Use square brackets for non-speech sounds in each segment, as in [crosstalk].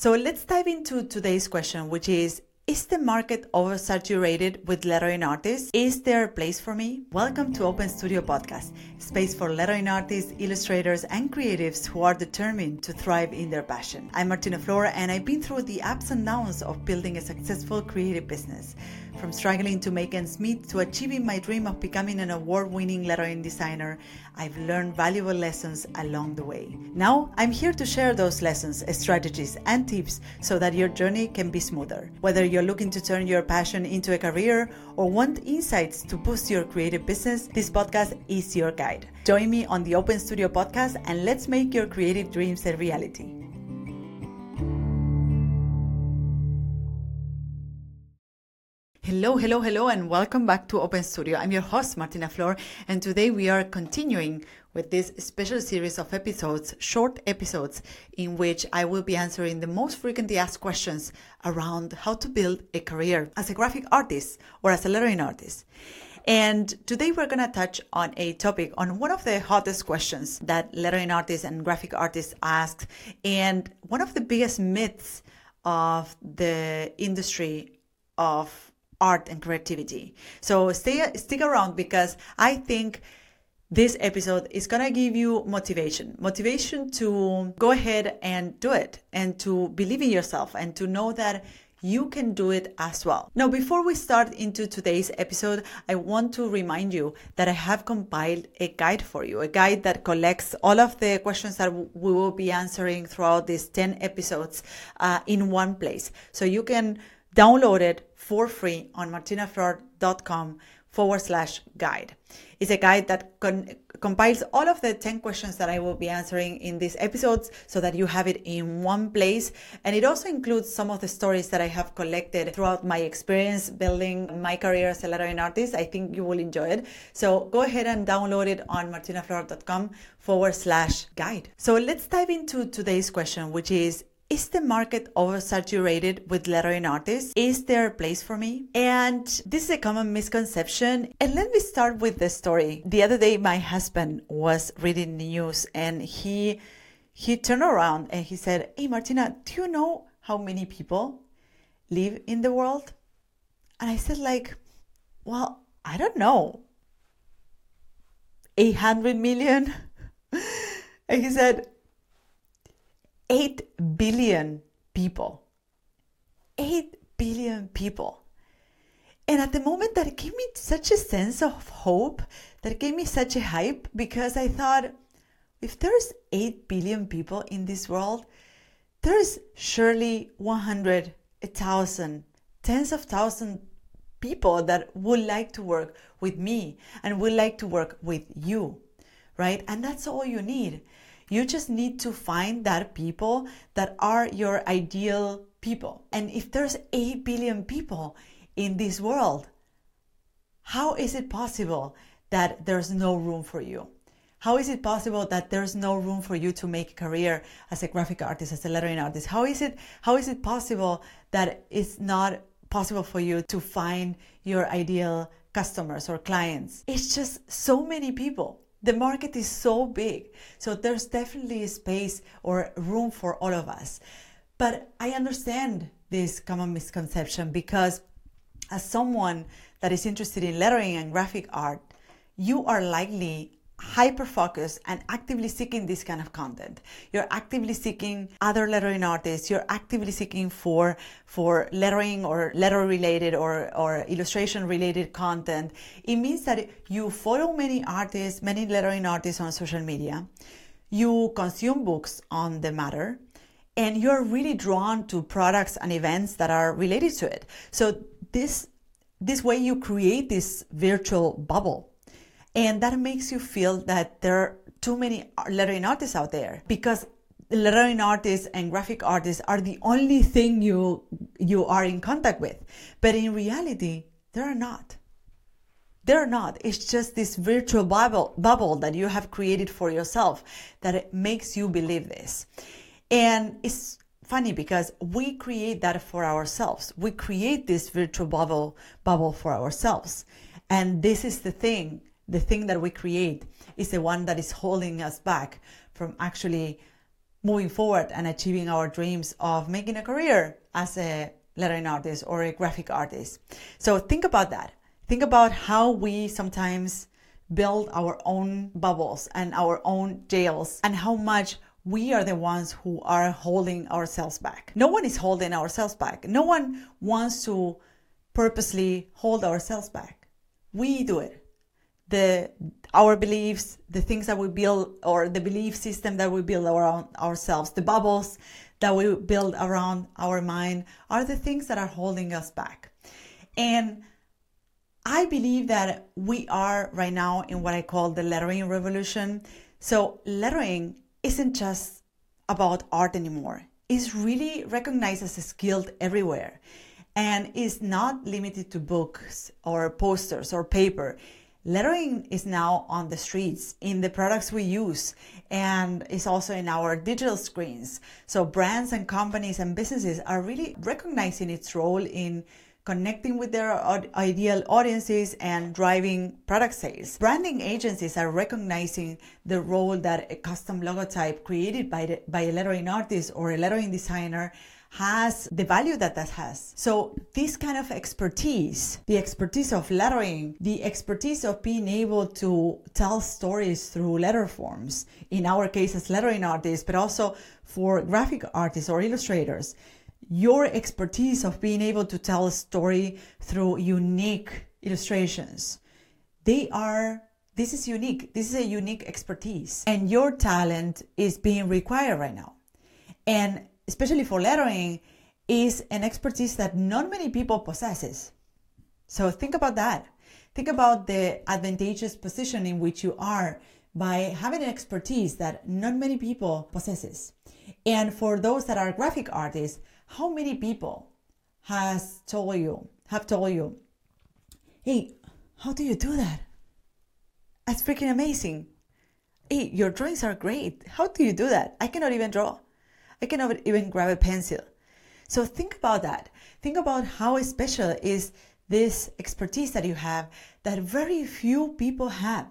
So let's dive into today's question, which is is the market oversaturated with lettering artists? Is there a place for me? Welcome to Open Studio Podcast, space for lettering artists, illustrators, and creatives who are determined to thrive in their passion. I'm Martina Flor, and I've been through the ups and downs of building a successful creative business. From struggling to make ends meet to achieving my dream of becoming an award winning lettering designer, I've learned valuable lessons along the way. Now, I'm here to share those lessons, strategies, and tips so that your journey can be smoother. Whether you're looking to turn your passion into a career or want insights to boost your creative business, this podcast is your guide. Join me on the Open Studio podcast and let's make your creative dreams a reality. Hello, hello, hello, and welcome back to Open Studio. I'm your host, Martina Flor, and today we are continuing with this special series of episodes, short episodes, in which I will be answering the most frequently asked questions around how to build a career as a graphic artist or as a lettering artist. And today we're going to touch on a topic on one of the hottest questions that lettering artists and graphic artists ask, and one of the biggest myths of the industry of art and creativity. So stay stick around because I think this episode is going to give you motivation motivation to go ahead and do it and to believe in yourself and to know that you can do it as well. Now, before we start into today's episode, I want to remind you that I have compiled a guide for you, a guide that collects all of the questions that we will be answering throughout these 10 episodes uh, in one place. So you can download it for free on martinaflor.com forward slash guide. It's a guide that con- compiles all of the 10 questions that I will be answering in these episodes so that you have it in one place. And it also includes some of the stories that I have collected throughout my experience building my career as a lettering artist. I think you will enjoy it. So go ahead and download it on martinaflor.com forward slash guide. So let's dive into today's question, which is is the market oversaturated with lettering artists? Is there a place for me? And this is a common misconception. And let me start with the story. The other day, my husband was reading the news and he he turned around and he said, Hey Martina, do you know how many people live in the world? And I said, like, well, I don't know. 800 million? [laughs] and he said, 8 billion people. 8 billion people. And at the moment, that gave me such a sense of hope, that gave me such a hype because I thought, if there's 8 billion people in this world, there's surely 100, 1,000, tens of thousands people that would like to work with me and would like to work with you, right? And that's all you need. You just need to find that people that are your ideal people. And if there's 8 billion people in this world, how is it possible that there's no room for you? How is it possible that there's no room for you to make a career as a graphic artist, as a lettering artist? How is it how is it possible that it's not possible for you to find your ideal customers or clients? It's just so many people the market is so big. So there's definitely space or room for all of us. But I understand this common misconception because as someone that is interested in lettering and graphic art, you are likely hyper focused and actively seeking this kind of content. You're actively seeking other lettering artists. You're actively seeking for for lettering or letter related or or illustration related content. It means that you follow many artists many lettering artists on social media. You consume books on the matter and you're really drawn to products and events that are related to it. So this this way you create this virtual bubble and that makes you feel that there are too many lettering artists out there because lettering artists and graphic artists are the only thing you you are in contact with. But in reality, they are not. They're not. It's just this virtual bubble, bubble that you have created for yourself that makes you believe this. And it's funny because we create that for ourselves. We create this virtual bubble bubble for ourselves. And this is the thing the thing that we create is the one that is holding us back from actually moving forward and achieving our dreams of making a career as a lettering artist or a graphic artist. So think about that. Think about how we sometimes build our own bubbles and our own jails and how much we are the ones who are holding ourselves back. No one is holding ourselves back. No one wants to purposely hold ourselves back. We do it. The our beliefs, the things that we build or the belief system that we build around ourselves, the bubbles that we build around our mind are the things that are holding us back. And I believe that we are right now in what I call the lettering revolution. So lettering isn't just about art anymore. It's really recognized as a skill everywhere and is not limited to books or posters or paper. Lettering is now on the streets, in the products we use, and is also in our digital screens. So brands and companies and businesses are really recognizing its role in connecting with their ideal audiences and driving product sales. Branding agencies are recognizing the role that a custom logotype created by, the, by a lettering artist or a lettering designer has the value that that has. So this kind of expertise, the expertise of lettering, the expertise of being able to tell stories through letter forms, in our case as lettering artists, but also for graphic artists or illustrators, your expertise of being able to tell a story through unique illustrations. They are this is unique. This is a unique expertise. And your talent is being required right now. And especially for lettering, is an expertise that not many people possesses. So think about that. Think about the advantageous position in which you are by having an expertise that not many people possesses. And for those that are graphic artists, how many people has told you, have told you, hey, how do you do that? That's freaking amazing. Hey, your drawings are great. How do you do that? I cannot even draw. I cannot even grab a pencil. So think about that. Think about how special is this expertise that you have that very few people have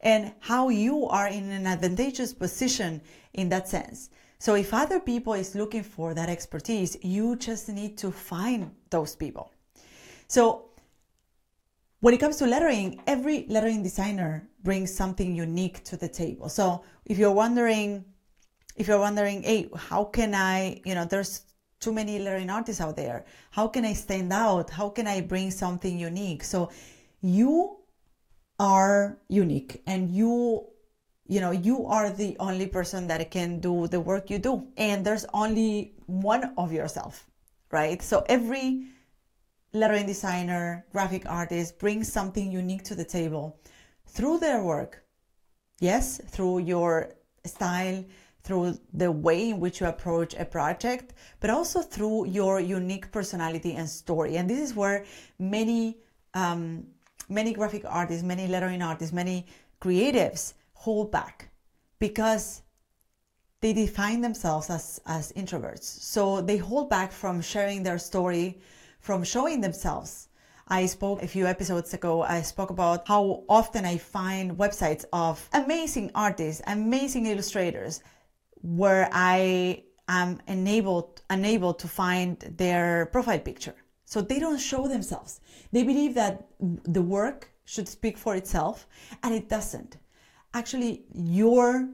and how you are in an advantageous position in that sense. So if other people is looking for that expertise, you just need to find those people. So when it comes to lettering, every lettering designer brings something unique to the table. So if you're wondering if you're wondering, hey, how can I, you know, there's too many lettering artists out there. How can I stand out? How can I bring something unique? So you are unique and you you know you are the only person that can do the work you do and there's only one of yourself right so every lettering designer graphic artist brings something unique to the table through their work yes through your style through the way in which you approach a project, but also through your unique personality and story. And this is where many, um, many graphic artists, many lettering artists, many creatives hold back because they define themselves as, as introverts. So they hold back from sharing their story, from showing themselves. I spoke a few episodes ago, I spoke about how often I find websites of amazing artists, amazing illustrators where I am enabled unable to find their profile picture. So they don't show themselves. They believe that the work should speak for itself, and it doesn't. Actually, your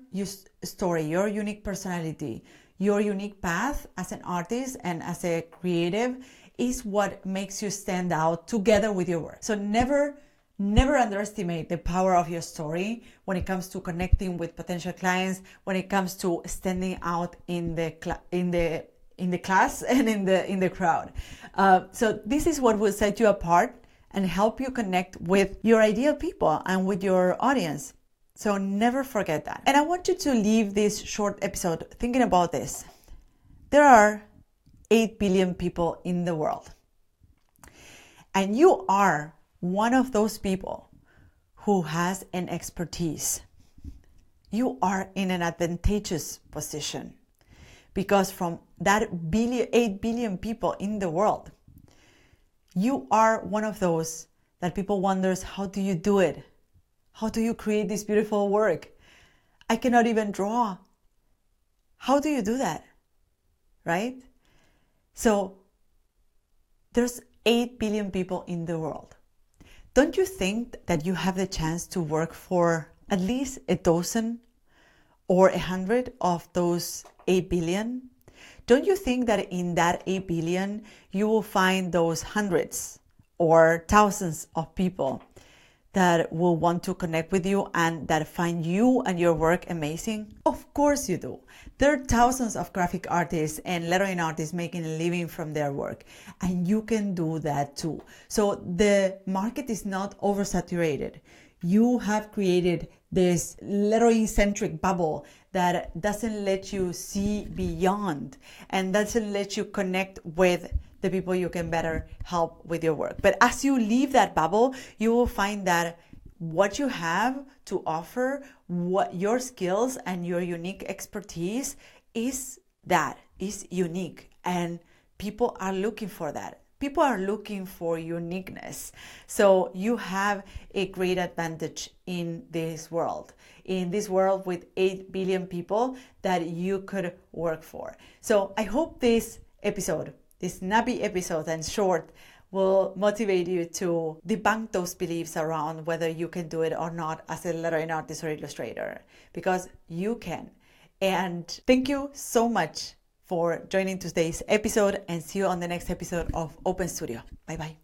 story, your unique personality, your unique path as an artist and as a creative is what makes you stand out together with your work. So never Never underestimate the power of your story when it comes to connecting with potential clients, when it comes to standing out in the cl- in the in the class [laughs] and in the in the crowd. Uh, so this is what will set you apart and help you connect with your ideal people and with your audience. So never forget that. And I want you to leave this short episode thinking about this. There are 8 billion people in the world. And you are one of those people who has an expertise, you are in an advantageous position because from that billion, 8 billion people in the world, you are one of those that people wonders how do you do it? How do you create this beautiful work? I cannot even draw. How do you do that? Right? So there's 8 billion people in the world. Don't you think that you have the chance to work for at least a dozen or a hundred of those 8 billion? Don't you think that in that 8 billion you will find those hundreds or thousands of people that will want to connect with you and that find you and your work amazing? Of course you do. There are thousands of graphic artists and lettering artists making a living from their work, and you can do that too. So the market is not oversaturated. You have created this lettering centric bubble that doesn't let you see beyond and doesn't let you connect with the people you can better help with your work. But as you leave that bubble, you will find that what you have to offer, what your skills and your unique expertise is that is unique and people are looking for that. People are looking for uniqueness. So you have a great advantage in this world, in this world with 8 billion people that you could work for. So I hope this episode this snappy episode and short will motivate you to debunk those beliefs around whether you can do it or not as a lettering artist or illustrator because you can. And thank you so much for joining today's episode and see you on the next episode of Open Studio. Bye bye.